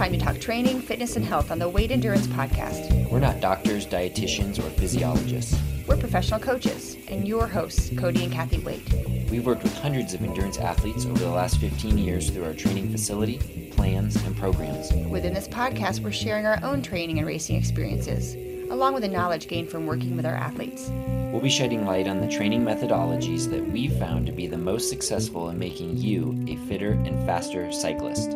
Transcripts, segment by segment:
time to talk training, fitness, and health on the Waite Endurance Podcast. We're not doctors, dietitians, or physiologists. We're professional coaches and your hosts, Cody and Kathy Waite. We've worked with hundreds of endurance athletes over the last 15 years through our training facility, plans, and programs. Within this podcast, we're sharing our own training and racing experiences, along with the knowledge gained from working with our athletes. We'll be shedding light on the training methodologies that we've found to be the most successful in making you a fitter and faster cyclist.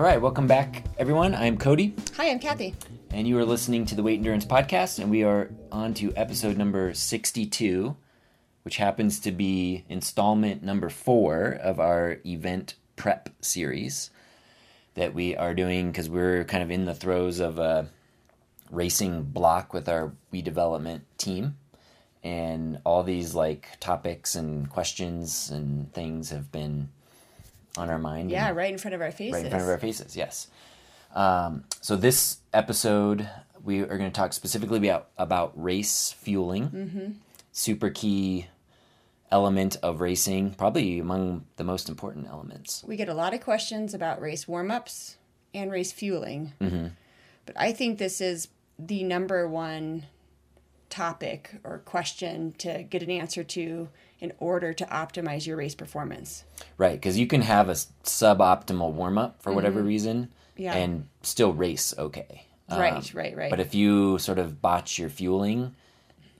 All right, welcome back, everyone. I'm Cody, Hi, I'm Kathy. and you are listening to the Waite Endurance Podcast, and we are on to episode number 62, which happens to be installment number four of our event prep series that we are doing because we're kind of in the throes of a racing block with our we development team and all these like topics and questions and things have been on our mind Yeah, right in front of our faces. right in front of our faces yes um, so this episode we are going to talk specifically about, about race fueling Mm-hmm. super key element of racing probably among the most important elements We get a lot of questions about race warm ups and race fueling. Mm-hmm. But I think this is the number one topic or question to get an answer to in order to optimize your race performance. Right, because you can have a suboptimal warm up for whatever reason Mm-hmm. Yeah. and still race okay. Right, right, right. Um, But if you sort of botch your fueling,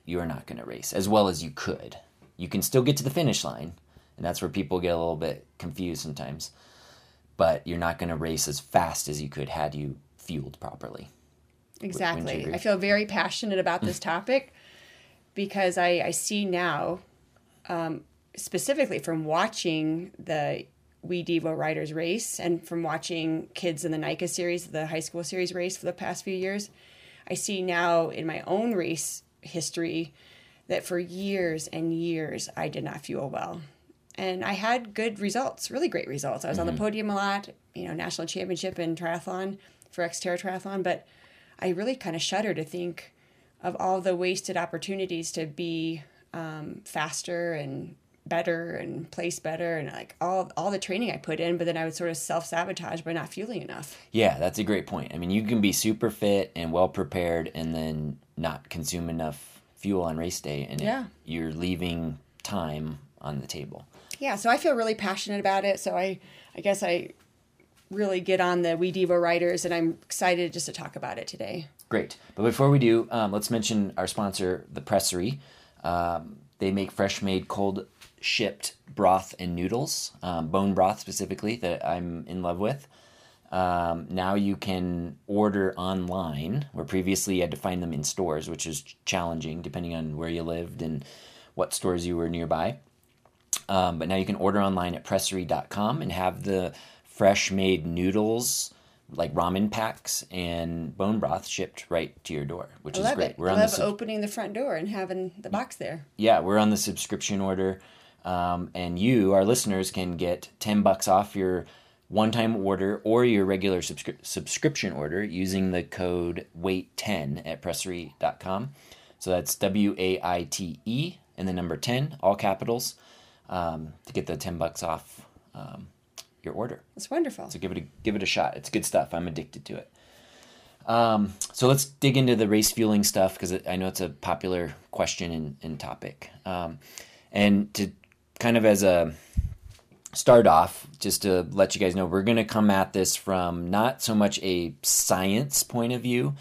you are not going to race as well as you could. You can still get to the finish line, and that's where people get a little bit confused sometimes. But you're not going to race as fast as you could had you fueled properly. Exactly. I feel very passionate about this topic because I, I see now, um, specifically from watching the We Devo Riders race and from watching kids in the NICA series, the high school series race for the past few years, I see now in my own race history that for years and years I did not fuel well. And I had good results, really great results. I was on the podium a lot, you know, national championship in triathlon for Xterra Triathlon, but I really kind of shudder to think of all the wasted opportunities to be um, faster and better and place better and like all all the training I put in, but then I would sort of self sabotage by not fueling enough. Yeah, that's a great point. I mean, you can be super fit and well prepared and then not consume enough fuel on race day, and it- Yeah. you're leaving time on the table. Yeah, so I feel really passionate about it. So I I guess I really get on the We Devo riders, and I'm excited just to talk about it today. Great. But before we do, um, let's mention our sponsor, The Pressery. Um, they make fresh made, cold shipped broth and noodles, um, bone broth specifically, that I'm in love with. Um, now you can order online, where previously you had to find them in stores, which is challenging depending on where you lived and what stores you were nearby. Um, but now you can order online at pressery.com and have the fresh made noodles, like ramen packs and bone broth shipped right to your door, which I is great. it. We're I on the love sub- opening the front door and having the box there. yeah, we're on the subscription order, um, and you, our listeners, can get ten bucks off your one-time order or your regular subscri- subscription order using the code WAITE10 at pressery.com. So that's W A I T E and the number ten, all capitals, um, to get the ten bucks off um, your order. It's wonderful. So give it a give it a shot. It's good stuff. I'm addicted to it. Um, so let's dig into the race fueling stuff because I know it's a popular question and, and topic. Um, and to kind of as a start off, just to let you guys know, we're going to come at this from not so much a science point of view,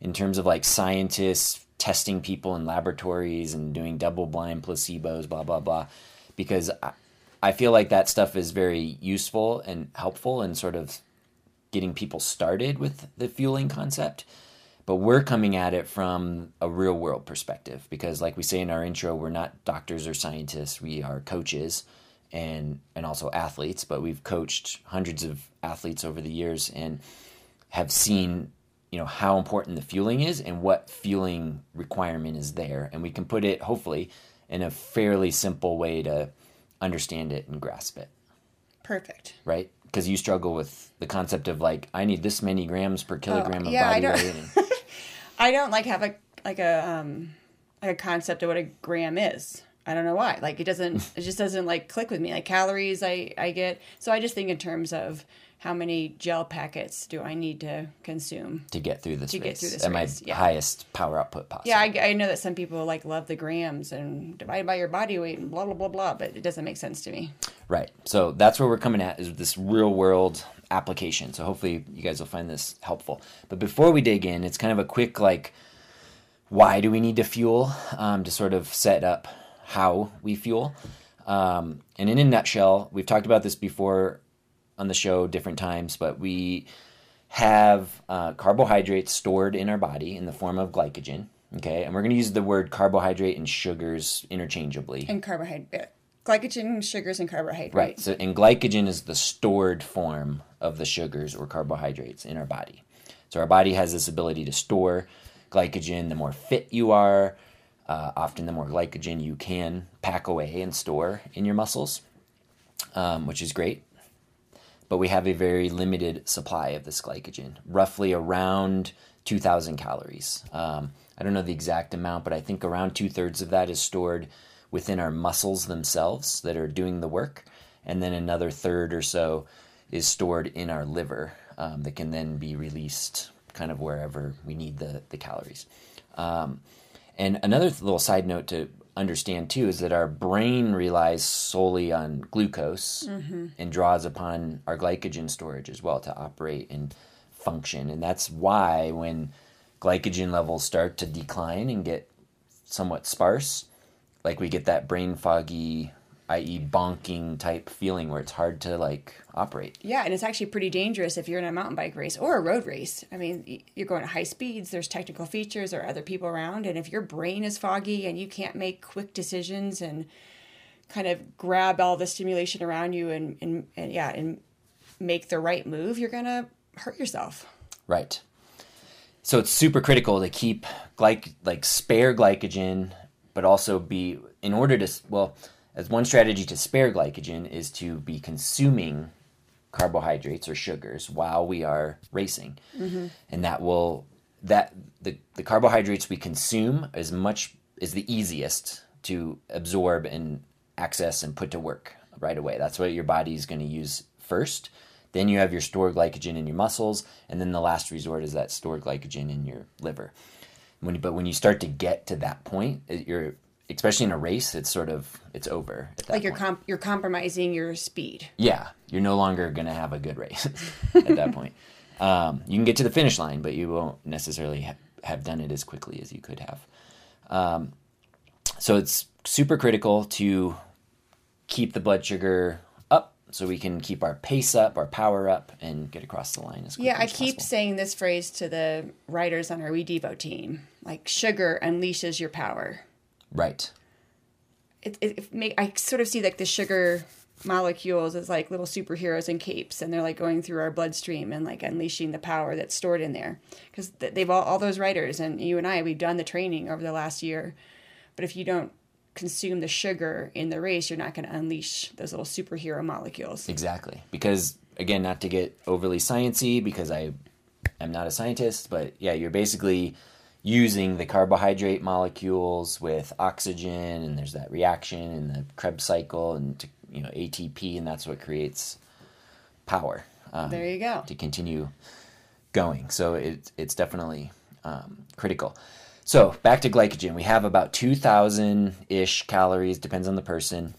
in terms of like scientists testing people in laboratories and doing double blind placebos, blah blah blah, because I, feel like that stuff is very useful and helpful in sort of getting people started with the fueling concept. But we're coming at it from a real world perspective because, like we say in our intro, we're not doctors or scientists. We are coaches and and also athletes. But we've coached hundreds of athletes over the years and have seen you know how important the fueling is and what fueling requirement is there, and we can put it hopefully in a fairly simple way to understand it and grasp it Perfect. right? Because you struggle with the concept of like, I need this many grams per kilogram of Oh, yeah, I body don't- weight. and- I don't like have a like a um like a concept of what a gram is. I don't know why. Like it doesn't it just doesn't like click with me. Like calories I I get. So I just think in terms of how many gel packets do I need to consume to get through this to race get through this at race, my yeah. highest power output possible. Yeah, I, I know that some people like love the grams and divided by your body weight and blah blah blah blah, but it doesn't make sense to me. Right. So that's where we're coming at is this real world application. So hopefully you guys will find this helpful. But before we dig in, it's kind of a quick like why do we need to fuel um, to sort of set up how we fuel. Um, and in a nutshell, we've talked about this before on the show different times, but we have uh, carbohydrates stored in our body in the form of glycogen. Okay, and we're going to use the word carbohydrate and sugars interchangeably. And carbohydrate, glycogen, sugars, and carbohydrates. Right. So, and glycogen is the stored form of the sugars or carbohydrates in our body. So, our body has this ability to store glycogen. The more fit you are, uh, often the more glycogen you can pack away and store in your muscles, um, which is great. But we have a very limited supply of this glycogen, roughly around 2,000 calories. Um, I don't know the exact amount, but I think around two thirds of that is stored within our muscles themselves that are doing the work. And then another third or so is stored in our liver um, that can then be released kind of wherever we need the, the calories. Um, and another little side note to understand too is that our brain relies solely on glucose mm-hmm. and draws upon our glycogen storage as well to operate and function. And that's why when glycogen levels start to decline and get somewhat sparse, like we get that brain foggy, i.e., bonking type feeling where it's hard to like operate. Yeah, and it's actually pretty dangerous if you're in a mountain bike race or a road race. I mean, you're going at high speeds, there's technical features or other people around, and if your brain is foggy and you can't make quick decisions and kind of grab all the stimulation around you and, and, and yeah, and make the right move, you're going to hurt yourself. Right. So it's super critical to keep glyc like spare glycogen, but also be in order to well, as one strategy to spare glycogen is to be consuming carbohydrates or sugars while we are racing, mm-hmm. and that will that the the carbohydrates we consume is much is the easiest to absorb and access and put to work right away. That's what your body is going to use first. Then you have your stored glycogen in your muscles, and then the last resort is that stored glycogen in your liver. When, but when you start to get to that point, you're especially in a race, it's sort of it's over. At that Like you're comp- you're compromising your speed. yeah, you're no longer going to have a good race at that point. Um, you can get to the finish line, but you won't necessarily ha- have done it as quickly as you could have. Um, so it's super critical to keep the blood sugar up so we can keep our pace up, our power up, and get across the line as quickly Yeah, I keep possible. saying this phrase to the riders on our We Devo team. Like sugar unleashes your power. Right. it, it, it make, I sort of see like the sugar molecules as like little superheroes in capes, and they're like going through our bloodstream and like unleashing the power that's stored in there. Because they've all, all those writers and you and I, we've done the training over the last year. But if you don't consume the sugar in the race, you're not going to unleash those little superhero molecules. Exactly. Because again, not to get overly sciency, because I am not a scientist, but yeah, you're basically using the carbohydrate molecules with oxygen, and there's that reaction in the Krebs cycle, and to, you know ATP, and that's what creates power um, There you go. to continue going. So it, it's definitely um, critical. So back to glycogen, we have about 2,000 ish calories, depends on the person,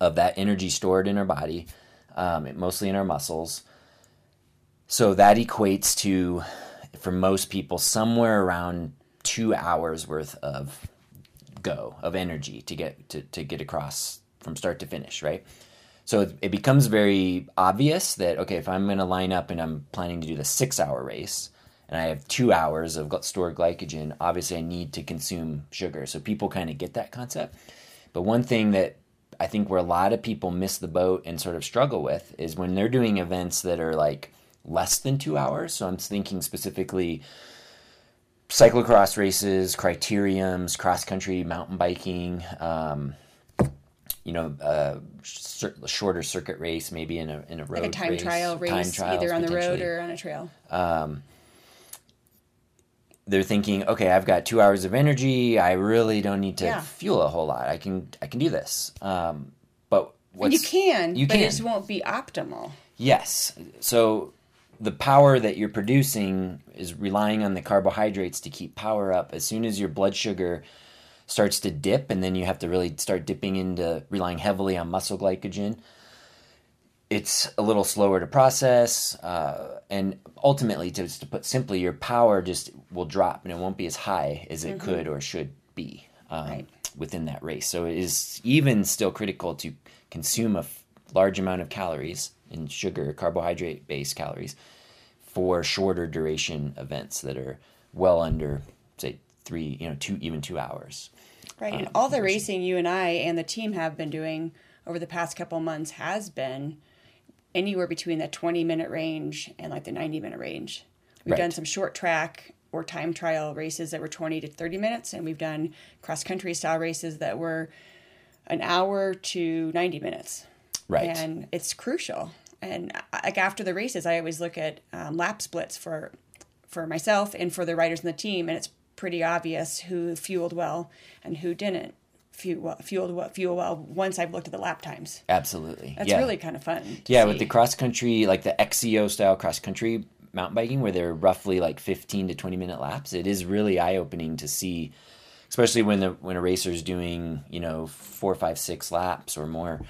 of that energy stored in our body, um, mostly in our muscles. So that equates to, for most people, somewhere around two hours worth of go of energy to get to, to get across from start to finish, right? So it, it becomes very obvious that okay, if I'm going to line up and I'm planning to do the six hour race, and I have two hours of stored glycogen, obviously I need to consume sugar. So people kind of get that concept. But one thing that I think where a lot of people miss the boat and sort of struggle with is when they're doing events that are like less than two hours. So I'm thinking specifically cyclocross races, criteriums, cross country mountain biking, um, you know, uh, cir- shorter circuit race, maybe in a in a road Like a time race, trial race, time trials either on the road or on a trail. they're thinking, okay, I've got two hours of energy. I really don't need to Yeah. fuel a whole lot. I can I can do this. Um, but what's, you can, you can, but can. it just won't be optimal. Yes. So the power that you're producing is relying on the carbohydrates to keep power up. As soon as your blood sugar starts to dip, and then you have to really start dipping into relying heavily on muscle glycogen, it's a little slower to process. Uh, and ultimately, to, to put simply, your power just will drop and it won't be as high as it could or should be um, Right. within that race. So it is even still critical to consume a f- large amount of calories in sugar, carbohydrate based calories for shorter duration events that are well under, say, three, you know, two, even two hours. Right. Um, and all the racing you and I and the team have been doing over the past couple months has been anywhere between the 20 minute range and like the 90 minute range. We've Right. done some short track or time trial races that were 20 to 30 minutes, and we've done cross country style races that were an hour to 90 minutes. Right. And it's crucial. And uh, like after the races, I always look at um, lap splits for for myself and for the riders in the team, and it's pretty obvious who fueled well and who didn't fuel fueled well, fuel well. Once I've looked at the lap times, Absolutely. that's yeah. really kind of fun. Yeah, with the cross country, like the XCO style cross country mountain biking, where they're roughly like 15 to 20 minute laps, it is really eye opening to see, especially when the when a racer's doing you know four, five, six laps or more,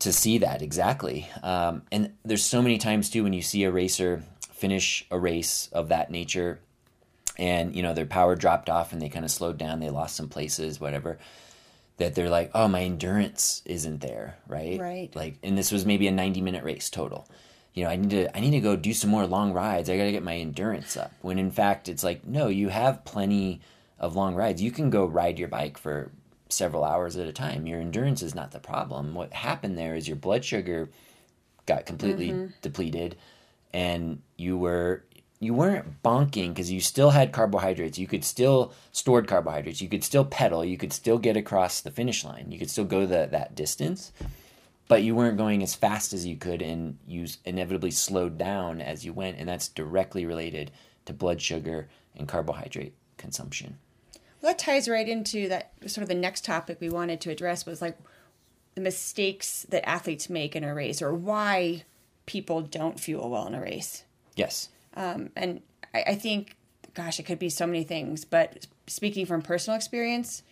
to see that exactly. Um, and there's so many times too when you see a racer finish a race of that nature, and you know their power dropped off and they kind of slowed down, they lost some places, whatever that they're like, oh, my endurance isn't there, right? Right. Like, and this was maybe a ninety minute race total. You know, I need to I need to go do some more long rides. I got to get my endurance up. When in fact, it's like, no, you have plenty of long rides. You can go ride your bike for several hours at a time. Your endurance is not the problem. What happened there is your blood sugar got completely mm-hmm. depleted, and you were you weren't bonking because you still had carbohydrates. You could still stored carbohydrates. You could still pedal. You could still get across the finish line. You could still go the, that distance, but you weren't going as fast as you could, and you inevitably slowed down as you went, and that's directly related to blood sugar and carbohydrate consumption. That ties right into that sort of the next topic we wanted to address was like the mistakes that athletes make in a race or why people don't fuel well in a race. Yes. Um, and I, I think, gosh, it could be so many things, but speaking from personal experience,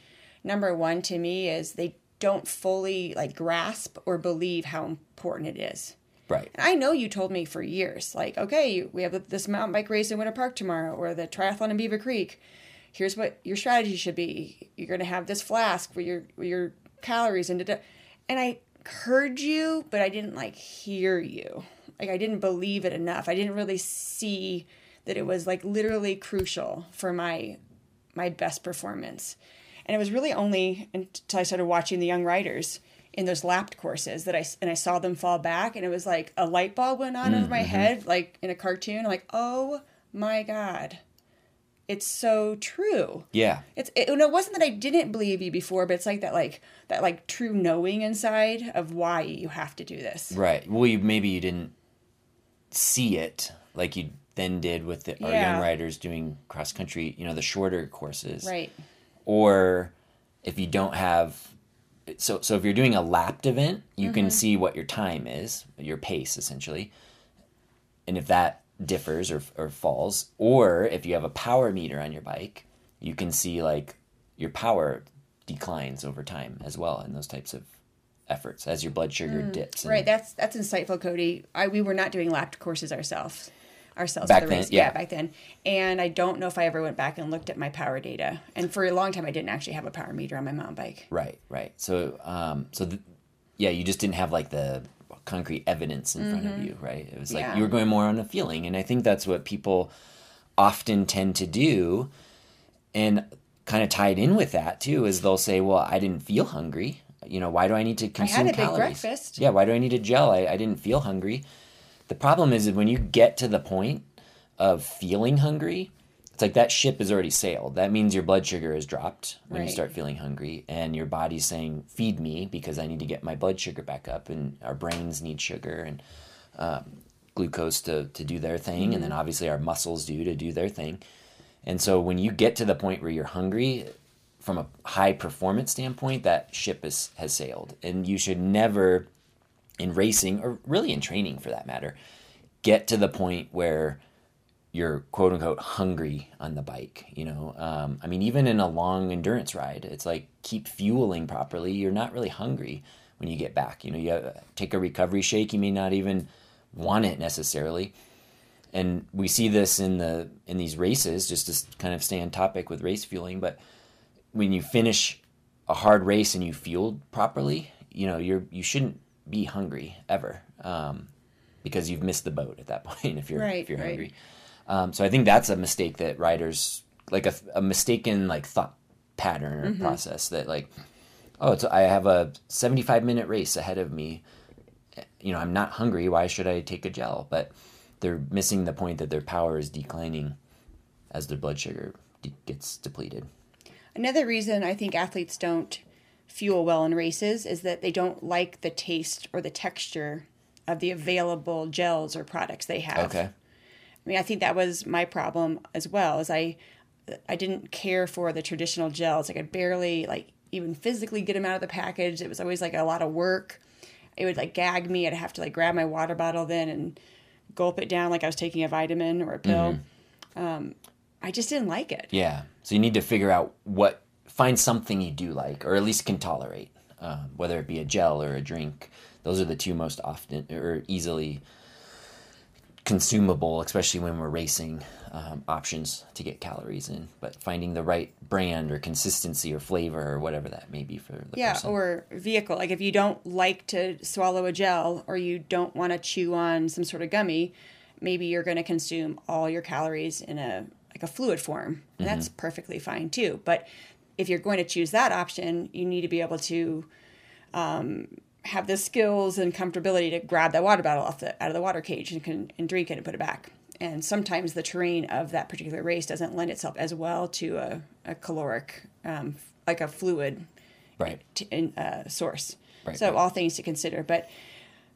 number one to me is they don't fully like grasp or believe how important it is. Right. And I know you told me for years, like, okay, we have this mountain bike race in Winter Park tomorrow, or the triathlon in Beaver Creek. Here's what your strategy should be. You're going to have this flask for your for your calories and da-da. and I heard you, but I didn't like hear you. Like I didn't believe it enough. I didn't really see that it was like literally crucial for my my best performance. And it was really only until I started watching the young riders in those lapped courses that I and I saw them fall back, and it was like a light bulb went on over my mm-hmm. head, like in a cartoon. I'm like, oh my god, it's so true. Yeah. It's it, and it wasn't that I didn't believe you before, but it's like that like that like true knowing inside of why you have to do this. Right. Well, you, maybe you didn't see it like you then did with the, our Yeah. young riders doing cross country, you know, the shorter courses. Right. Or if you don't have, so so if you're doing a lapped event, you Mm-hmm. can see what your time is, your pace essentially, and if that differs or or falls, or if you have a power meter on your bike, you can see like your power declines over time as well in those types of efforts as your blood sugar dips. and- Mm. Right. That's that's insightful, Cody. I we were not doing lapped courses ourselves. Ourselves Back the then, race. yeah. back then. And I don't know if I ever went back and looked at my power data. And for a long time I didn't actually have a power meter on my mountain bike. Right, right. So, um, so th- yeah, you just didn't have like the concrete evidence in front of mm-hmm. you, right? It was like Yeah. you were going more on a feeling, and I think that's what people often tend to do, and kind of tied in with that too is they'll say, "Well, I didn't feel hungry. You know, why do I need to consume a big calories? breakfast." Yeah, why do I need to gel? I, I didn't feel hungry. The problem is that when you get to the point of feeling hungry, it's like that ship has already sailed. That means your blood sugar has dropped when you start feeling hungry, and your body's saying, "Feed me," because I need to get my blood sugar back up, and our brains need sugar and um, glucose to to do their thing, and then obviously our muscles do to do their thing. And so when you get to the point where you're hungry, from a high performance standpoint, that ship is, has sailed. And you should never, in racing or really in training for that matter, get to the point where you're quote unquote hungry on the bike. You know, um, I mean, even in a long endurance ride, it's like keep fueling properly. You're not really hungry when you get back. You know, you have, take a recovery shake, you may not even want it necessarily. And we see this in the in these races, just to kind of stay on topic with race fueling. But when you finish a hard race and you fueled properly, you know, you're you shouldn't be hungry ever, um, because you've missed the boat at that point if you're Right, if you're right. hungry. Um, so I think that's a mistake that riders like a, a mistaken like thought pattern or process that like oh it's I have a 75 minute race ahead of me. You know I'm not hungry. Why should I take a gel? But they're missing the point that their power is declining as their blood sugar de- gets depleted. Another reason I think athletes don't fuel well in races is that they don't like the taste or the texture of the available gels or products they have. okay I mean, I think that was my problem as well. Is I, I didn't care for the traditional gels. I could barely like even physically get them out of the package. It was always like a lot of work. It would like gag me. I'd have to like grab my water bottle then and gulp it down like I was taking a vitamin or a pill. Um, I just didn't like it. Yeah. So you need to figure out what, find something you do like, or at least can tolerate, um, whether it be a gel or a drink. Those are the two most often or easily consumable, especially when we're racing, um, options to get calories in. But finding the right brand or consistency or flavor or whatever that may be for the Yeah, person. or vehicle. Like if you don't like to swallow a gel or you don't want to chew on some sort of gummy, maybe you're going to consume all your calories in a like a fluid form. And that's perfectly fine too. But if you're going to choose that option, you need to be able to um, have the skills and comfortability to grab that water bottle off the out of the water cage and can and drink it and put it back. And sometimes the terrain of that particular race doesn't lend itself as well to a, a caloric, um, like a fluid right. t- in, uh, source. Right, so right. all things to consider. But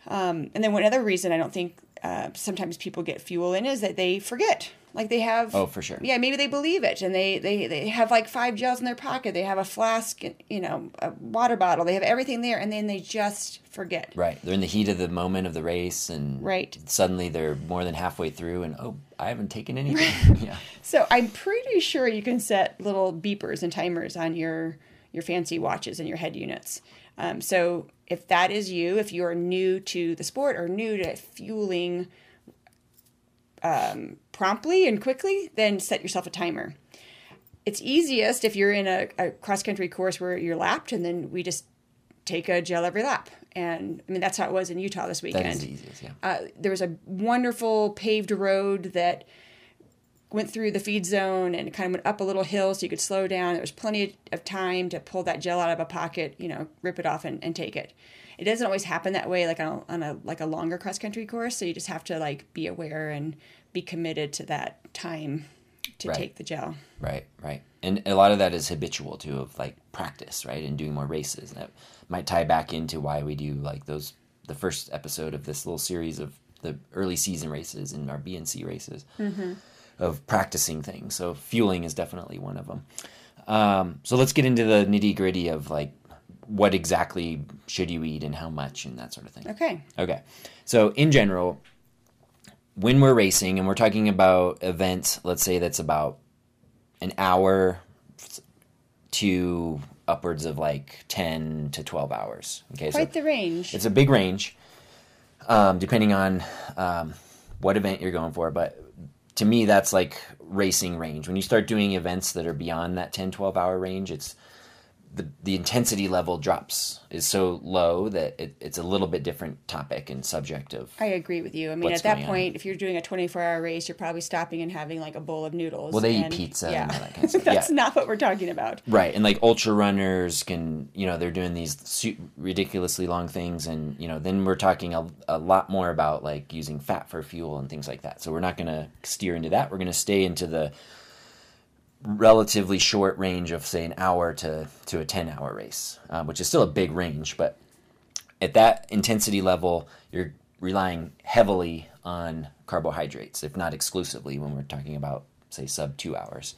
um, and then one other reason I don't think uh, sometimes people get fuel in is that they forget. Like they have. Oh, for sure. Yeah, maybe they believe it, and they they they have like five gels in their pocket. They have a flask, you know, a water bottle. They have everything there, and then they just forget. Right. They're in the heat of the moment of the race and Right. suddenly they're more than halfway through and oh, I haven't taken anything. yeah. So I'm pretty sure you can set little beepers and timers on your your fancy watches and your head units. Um, so if that is you, if you are new to the sport or new to fueling um, promptly and quickly, then set yourself a timer. It's easiest if you're in a, a cross country course where you're lapped, and then we just take a gel every lap. And I mean that's how it was in Utah this weekend That is easiest, yeah. uh, there was a wonderful paved road that went through the feed zone and kind of went up a little hill so you could slow down. There was plenty of time to pull that gel out of a pocket, you know, rip it off and, and take it. It doesn't always happen that way, like on a, on a like a longer cross country course. So you just have to like be aware and be committed to that time to Right. take the gel. Right, right. And a lot of that is habitual too of like practice, right? And doing more races. And that might tie back into why we do like those the first episode of this little series of the early season races and our BNC races mm-hmm. Of practicing things. So fueling is definitely one of them. Um, so let's get into the nitty gritty of like what exactly should you eat and how much and that sort of thing. Okay. Okay. So in general, when we're racing and we're talking about events, let's say that's about an hour to upwards of like 10 to 12 hours. Okay. Quite so the range. it's a big range, um, depending on um, what event you're going for. But to me, that's like racing range. When you start doing events that are beyond that 10, 12 hour range, it's the, the intensity level drops is so low that it, it's a little bit different topic and subject of I agree with you. I mean, at that going on? point, if you're doing a 24 hour race, you're probably stopping and having like a bowl of noodles. Well, they eat and- pizza and Yeah. all that kind of stuff. That's Yeah. not what we're talking about. Right, and like ultra runners can, you know, they're doing these ridiculously long things, and you know, then we're talking a, a lot more about like using fat for fuel and things like that. So we're not going to steer into that. We're going to stay into the relatively short range of say an hour to to a ten hour race, uh, which is still a big range, but at that intensity level, you're relying heavily on carbohydrates, if not exclusively, when we're talking about say sub two hours.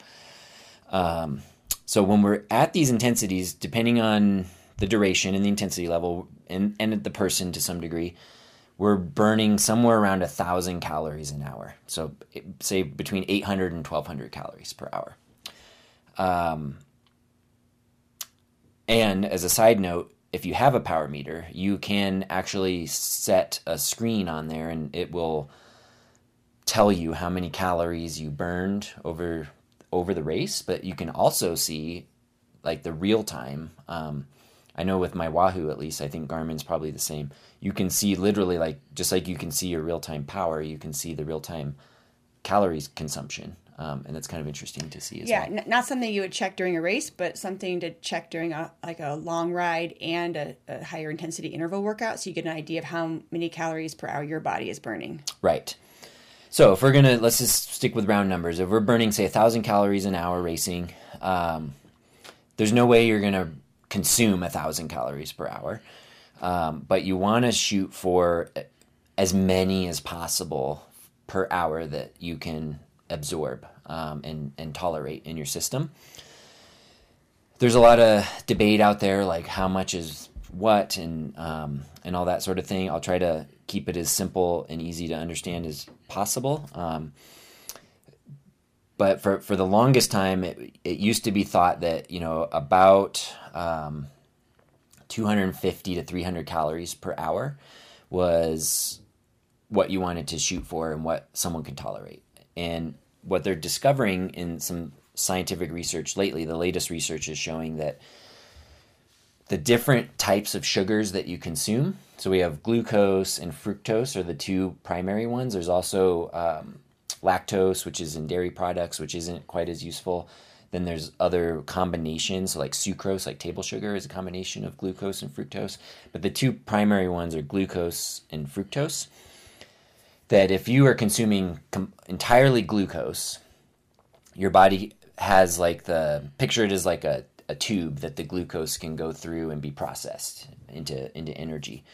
Um, so when we're at these intensities, depending on the duration and the intensity level, and and the person to some degree, we're burning somewhere around a thousand calories an hour. So say between 800 and 1200 calories per hour. Um, and as a side note, if you have a power meter, you can actually set a screen on there and it will tell you how many calories you burned over over the race, but you can also see like the real time. Um, I know with my Wahoo at least, I think Garmin's probably the same. You can see literally like just like you can see your real time power, you can see the real time calories consumption. Um, and that's kind of interesting to see as yeah, well. n- not something you would check during a race, but something to check during a like a long ride and a, a higher intensity interval workout, so you get an idea of how many calories per hour your body is burning. Right. So if we're gonna let's just stick with round numbers. If we're burning say a thousand calories an hour racing, um, there's no way you're gonna consume a thousand calories per hour, um, but you want to shoot for as many as possible per hour that you can absorb um, and and tolerate in your system. There's a lot of debate out there, like how much is what and um, and all that sort of thing. I'll try to keep it as simple and easy to understand as possible. Um, but for, for the longest time, it, it used to be thought that you know about um, 250 to 300 calories per hour was what you wanted to shoot for and what someone could tolerate. And what they're discovering in some scientific research lately, the latest research is showing that the different types of sugars that you consume. So we have glucose and fructose are the two primary ones. There's also um, lactose, which is in dairy products, which isn't quite as useful. Then there's other combinations, like sucrose, like table sugar, is a combination of glucose and fructose. But the two primary ones are glucose and fructose. That if you are consuming com- entirely glucose, your body has like the picture it as like a, a tube that the glucose can go through and be processed into into energy.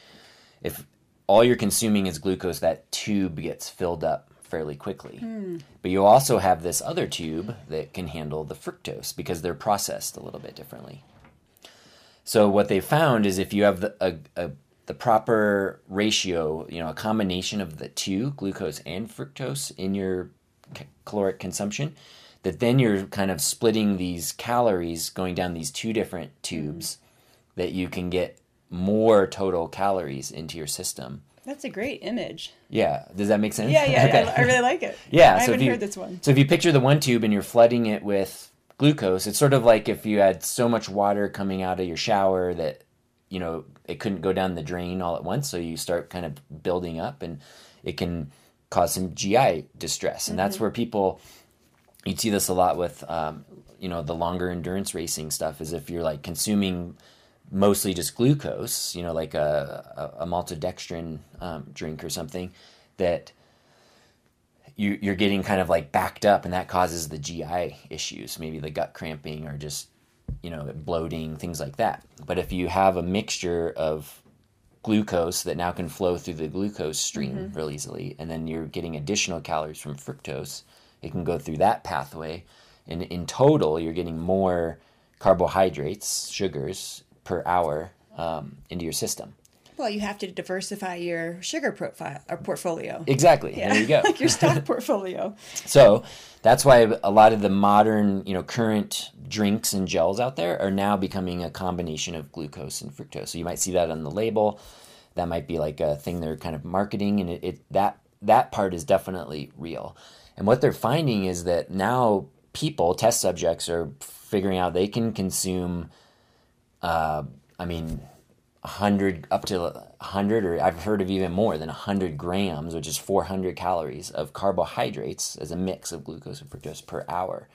If all you're consuming is glucose, that tube gets filled up fairly quickly. Hmm. But you also have this other tube that can handle the fructose because they're processed a little bit differently. So what they found is if you have the a, a, the proper ratio, you know, a combination of the two, glucose and fructose in your caloric consumption, that then you're kind of splitting these calories going down these two different tubes that you can get more total calories into your system. That's a great image. Yeah, does that make sense? Yeah, yeah, Okay. yeah I really like it. Yeah, I so if haven't you- heard this one. So if you picture the one tube and you're flooding it with glucose, it's sort of like if you had so much water coming out of your shower that you know it couldn't go down the drain all at once, so you start kind of building up, and it can cause some GI distress, and that's where people you'd see this a lot with um, you know the longer endurance racing stuff is if you're like consuming mostly just glucose, you know, like a, a, a maltodextrin um, drink or something, that you, you're getting kind of like backed up, and that causes the GI issues, maybe the gut cramping or just you know bloating, things like that. But if you have a mixture of glucose that now can flow through the glucose stream real easily, and then you're getting additional calories from fructose, it can go through that pathway, and in total, you're getting more carbohydrates, sugars per hour um, into your system. Well, you have to diversify your sugar profile or portfolio. Exactly. There you go. like your stock portfolio. So that's why a lot of the modern, you know, current drinks and gels out there are now becoming a combination of glucose and fructose. So you might see that on the label. That might be like a thing they're kind of marketing, and it, it that that part is definitely real. And what they're finding is that now people, test subjects, are figuring out they can consume. Uh, I mean, 100 up to 100 or I've heard of even more than 100 grams, which is 400 calories of carbohydrates as a mix of glucose and fructose per hour,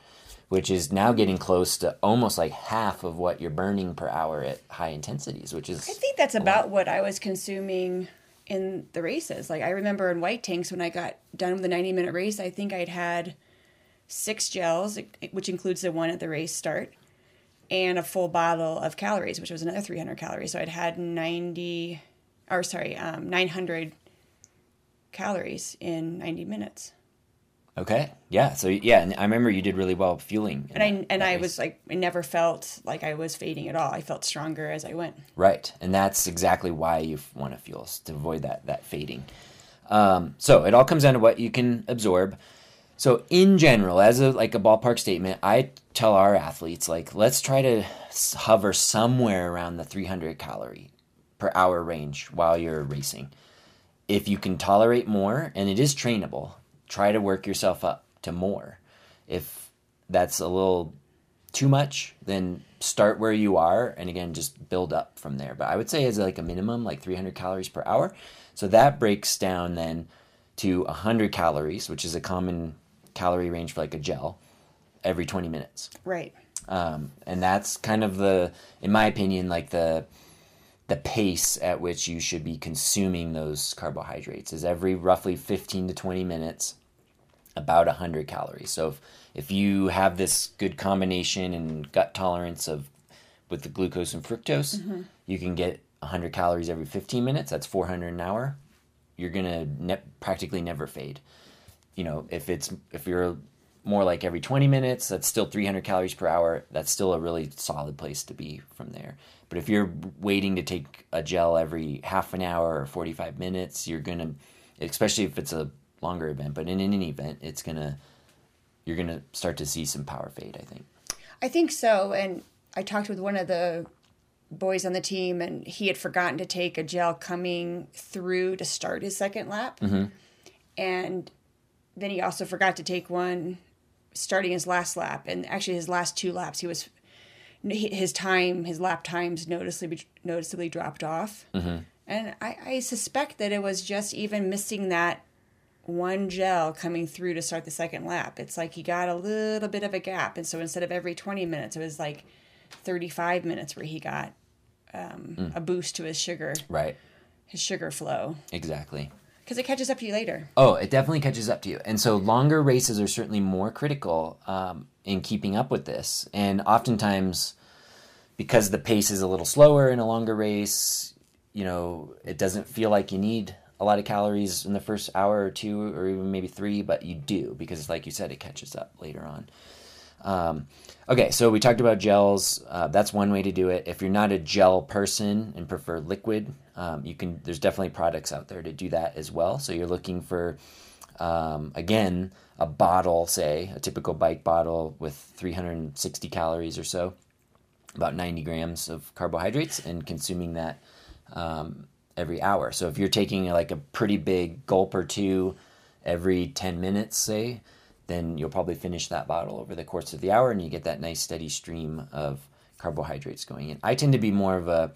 which is now getting close to almost like half of what you're burning per hour at high intensities, which is I think that's about what I was consuming in the races. Like I remember in white tanks when I got done with the 90 minute race, I think I'd had six gels, which includes the one at the race start, and a full bottle of calories, which was another 300 calories. So I'd had 90, or sorry, um, 900 calories in 90 minutes. Okay. Yeah. So yeah, and I remember you did really well fueling. in And I and I race. was like I never felt like I was fading at all. I felt stronger as I went. Right, and that's exactly why you want to fuel to avoid that that fading. Um, so it all comes down to what you can absorb. So in general, as a like a ballpark statement, I tell our athletes like let's try to hover somewhere around the 300 calorie per hour range while you're racing. If you can tolerate more, and it is trainable, try to work yourself up to more. If that's a little too much, then start where you are and again just build up from there. But I would say as like a minimum like 300 calories per hour. So that breaks down then to 100 calories, which is a common calorie range for like a gel every 20 minutes. Right. Um, and that's kind of the in my opinion like the the pace at which you should be consuming those carbohydrates is every roughly 15 to 20 minutes about 100 calories. So if, if you have this good combination and gut tolerance of with the glucose and fructose you can get 100 calories every 15 minutes. That's 400 an hour. You're gonna ne- practically never fade. You know if it's if you're more like every 20 minutes that's still 300 calories per hour that's still a really solid place to be from there but if you're waiting to take a gel every half an hour or 45 minutes you're gonna especially if it's a longer event but in in any event it's gonna you're gonna start to see some power fade i think I think so. And I talked with one of the boys on the team, and he had forgotten to take a gel coming through to start his second lap. Mm-hmm. And then he also forgot to take one starting his last lap. And actually, his last two laps, he was his time, his lap times noticeably noticeably dropped off. And I, I suspect that it was just even missing that one gel coming through to start the second lap. It's like he got a little bit of a gap. And so instead of every 20 minutes, it was like 35 minutes where he got um, a boost to his sugar, right his sugar flow. exactly Because it catches up to you later. Oh, it definitely catches up to you. And so longer races are certainly more critical um, in keeping up with this. And oftentimes, because the pace is a little slower in a longer race, you know, it doesn't feel like you need a lot of calories in the first hour or two or even maybe three, but you do because, like you said, it catches up later on. Um, okay, so we talked about gels. Uh, that's one way to do it. If you're not a gel person and prefer liquid, um, you can. There's definitely products out there to do that as well. So you're looking for, um, again, a bottle, say a typical bike bottle with 360 calories or so, about 90 grams of carbohydrates, and consuming that um, every hour. So if you're taking like a pretty big gulp or two every 10 minutes, say, then you'll probably finish that bottle over the course of the hour and you get that nice steady stream of carbohydrates going in. I tend to be more of a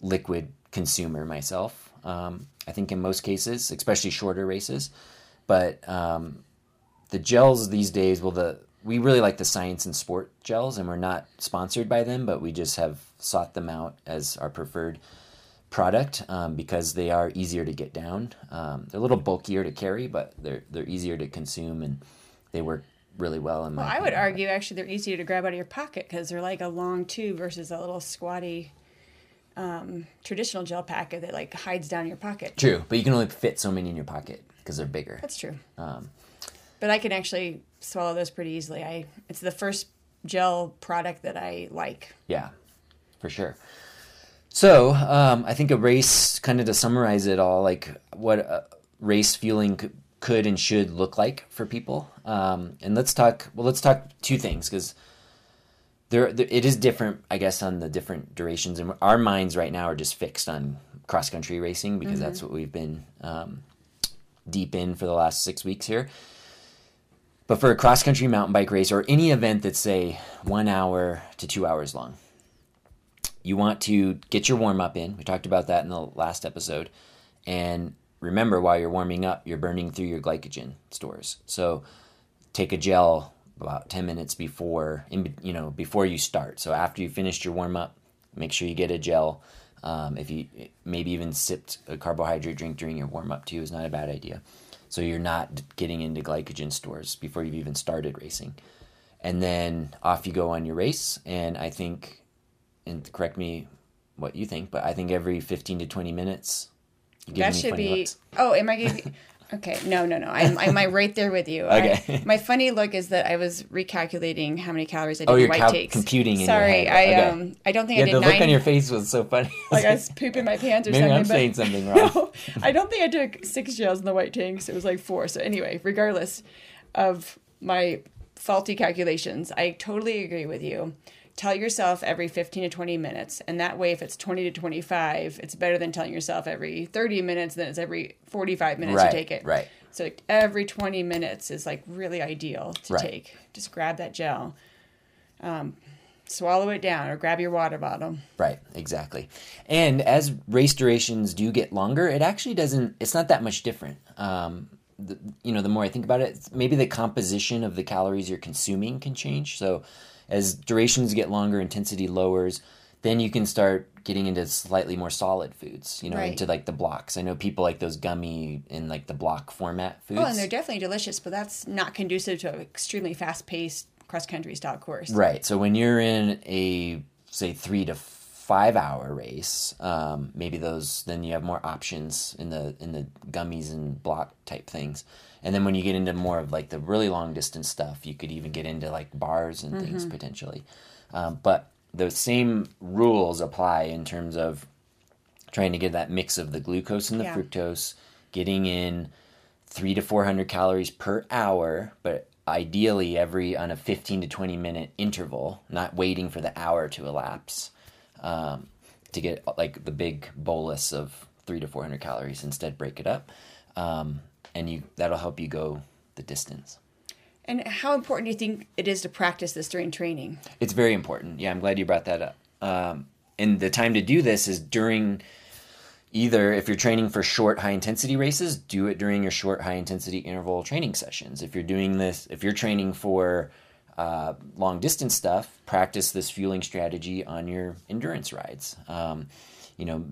liquid consumer myself. Um, I think in most cases, especially shorter races, but um, the gels these days, well, the we really like the Science in Sport gels, and we're not sponsored by them, but we just have sought them out as our preferred product um, because they are easier to get down. Um, they're a little bulkier to carry, but they're they're easier to consume and they work really well. In my Well, I would argue actually they're easier to grab out of your pocket because they're like a long tube versus a little squatty um, traditional gel packet that like hides down your pocket. True, but you can only fit so many in your pocket because they're bigger. That's true. Um, but I can actually swallow those pretty easily. I it's the first gel product that I like. Yeah, for sure. So um, I think a race, kind of to summarize it all, like what a race fueling could and should look like for people. Um, and let's talk. Well, let's talk two things because there, there it is different, I guess, on the different durations. And our minds right now are just fixed on cross country racing because that's what we've been um, deep in for the last six weeks here. But for a cross country mountain bike race or any event that's say one hour to two hours long, you want to get your warm up in. We talked about that in the last episode. And remember, while you're warming up, you're burning through your glycogen stores. So take a gel about 10 minutes before, you know, before you start. So after you finished your warm up, make sure you get a gel. Um, if you maybe even sipped a carbohydrate drink during your warm up too is not a bad idea. So you're not getting into glycogen stores before you've even started racing. And then off you go on your race. And I think and correct me what you think, but I think every 15 to 20 minutes, that should be. looks. Oh, am I giving? Okay, no, no, no. I'm, I'm right there with you. Okay. I, my funny look is that I was recalculating how many calories I did Oh, you're white cal- takes. computing Sorry. I Okay. um, I don't think Yeah, I did the nine. look on your face was so funny. like I was pooping my pants or Maybe something. I'm but- saying something wrong. No, I don't think I took six gels in the white tanks. It was like four. So anyway, regardless of my faulty calculations, I totally agree with you. Tell yourself every 15 to 20 minutes. And that way, if it's 20 to 25, it's better than telling yourself every 30 minutes than it's every 45 minutes Right, to take it. right. So like, every 20 minutes is like really ideal to Right. take. Just grab that gel. Um, swallow it down or grab your water bottle. Right, exactly. And as race durations do get longer, it actually doesn't. It's not that much different. Um, the, you know, the more I think about it, maybe the composition of the calories you're consuming can change. So, as durations get longer, intensity lowers, then you can start getting into slightly more solid foods. You know, Right. into like the blocks. I know people like those gummy in like the block format oh, foods. Oh, and they're definitely delicious, but that's not conducive to an extremely fast paced cross country style course. Right. So when you're in a say three to five hour race, um, maybe those then you have more options in the in the gummies and block type things. And then when you get into more of like the really long distance stuff, you could even get into like bars and things potentially. Um, but the same rules apply in terms of trying to get that mix of the glucose and the Yeah. fructose, getting in three to 400 calories per hour, but ideally every on a 15 to 20 minute interval, not waiting for the hour to elapse um, to get like the big bolus of three to 400 calories. Instead, break it up. Um, and you that'll help you go the distance. And how important do you think it is to practice this during training? It's very important. Yeah, I'm glad you brought that up. Um, and the time to do this is during either if you're training for short high intensity races, do it during your short high intensity interval training sessions. If you're doing this, if you're training for uh, long distance stuff, practice this fueling strategy on your endurance rides. Um, you know,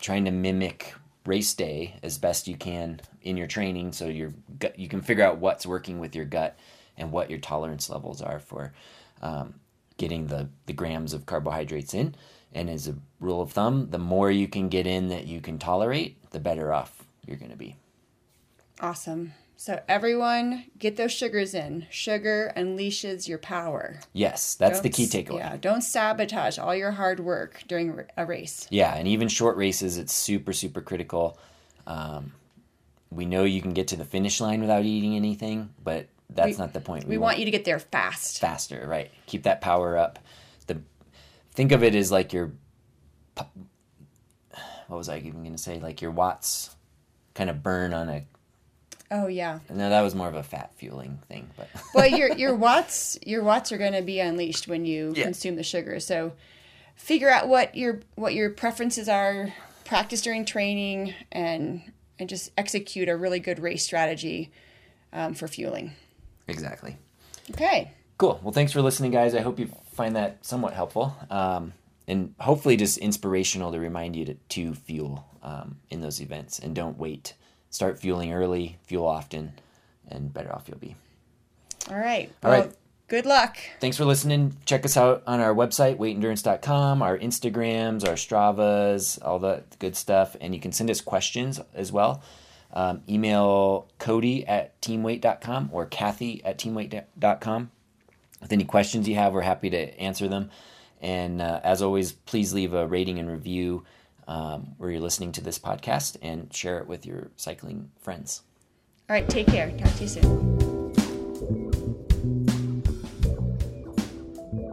trying to mimic race day as best you can in your training so your gut you can figure out what's working with your gut and what your tolerance levels are for um, getting the, the grams of carbohydrates in and as a rule of thumb the more you can get in that you can tolerate the better off you're going to be Awesome. So, everyone, get those sugars in. Sugar unleashes your power. yes that's the Don't key takeaway Yeah, don't sabotage all your hard work during a race. Yeah, and even short races, it's super, super critical. Um, we know you can get to the finish line without eating anything, but that's We- not the point. We want you to get there fast. faster, right? Keep that power up. The think of it as like your what was I even going to say? Like your watts kind of burn on a. Oh yeah. No, that was more of a fat fueling thing, but Well, your your watts your watts are going to be unleashed when you Yeah. consume the sugar. So, figure out what your what your preferences are. Practice during training and and just execute a really good race strategy um, for fueling. exactly. Okay. Cool. Well, thanks for listening, guys. I hope you find that somewhat helpful, um, and hopefully just inspirational to remind you to, to fuel um, in those events and don't wait. Start fueling early, fuel often, and better off you'll be. All right. All Well, right. Good luck. Thanks for listening. Check us out on our website, waiteendurance.com, our Instagrams, our Stravas, all that good stuff. And you can send us questions as well. Um, email Cody at teamwaite.com or Kathy at teamwaite.com. With any questions you have, we're happy to answer them. And uh, as always, please leave a rating and review um, where you're listening to this podcast and share it with your cycling friends. All right. Take care. Talk to you soon.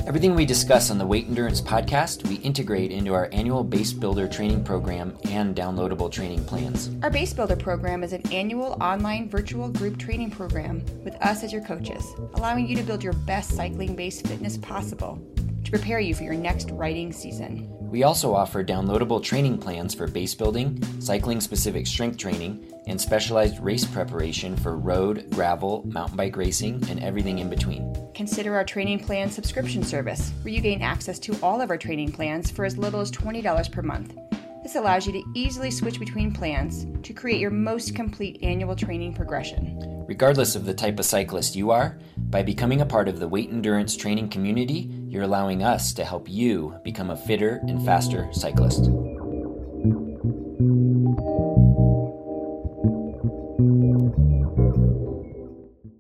Everything we discuss on the Waite Endurance podcast, we integrate into our annual Base Builder training program and downloadable training plans. Our Base Builder program is an annual online virtual group training program with us as your coaches, allowing you to build your best cycling based fitness possible to prepare you for your next riding season. We also offer downloadable training plans for base building, cycling specific strength training, and specialized race preparation for road, gravel, mountain bike racing, and everything in between. Consider our training plan subscription service, where you gain access to all of our training plans for as little as $20 per month. This allows you to easily switch between plans to create your most complete annual training progression. Regardless of the type of cyclist you are, by becoming a part of the Waite Endurance training community, you're allowing us to help you become a fitter and faster cyclist.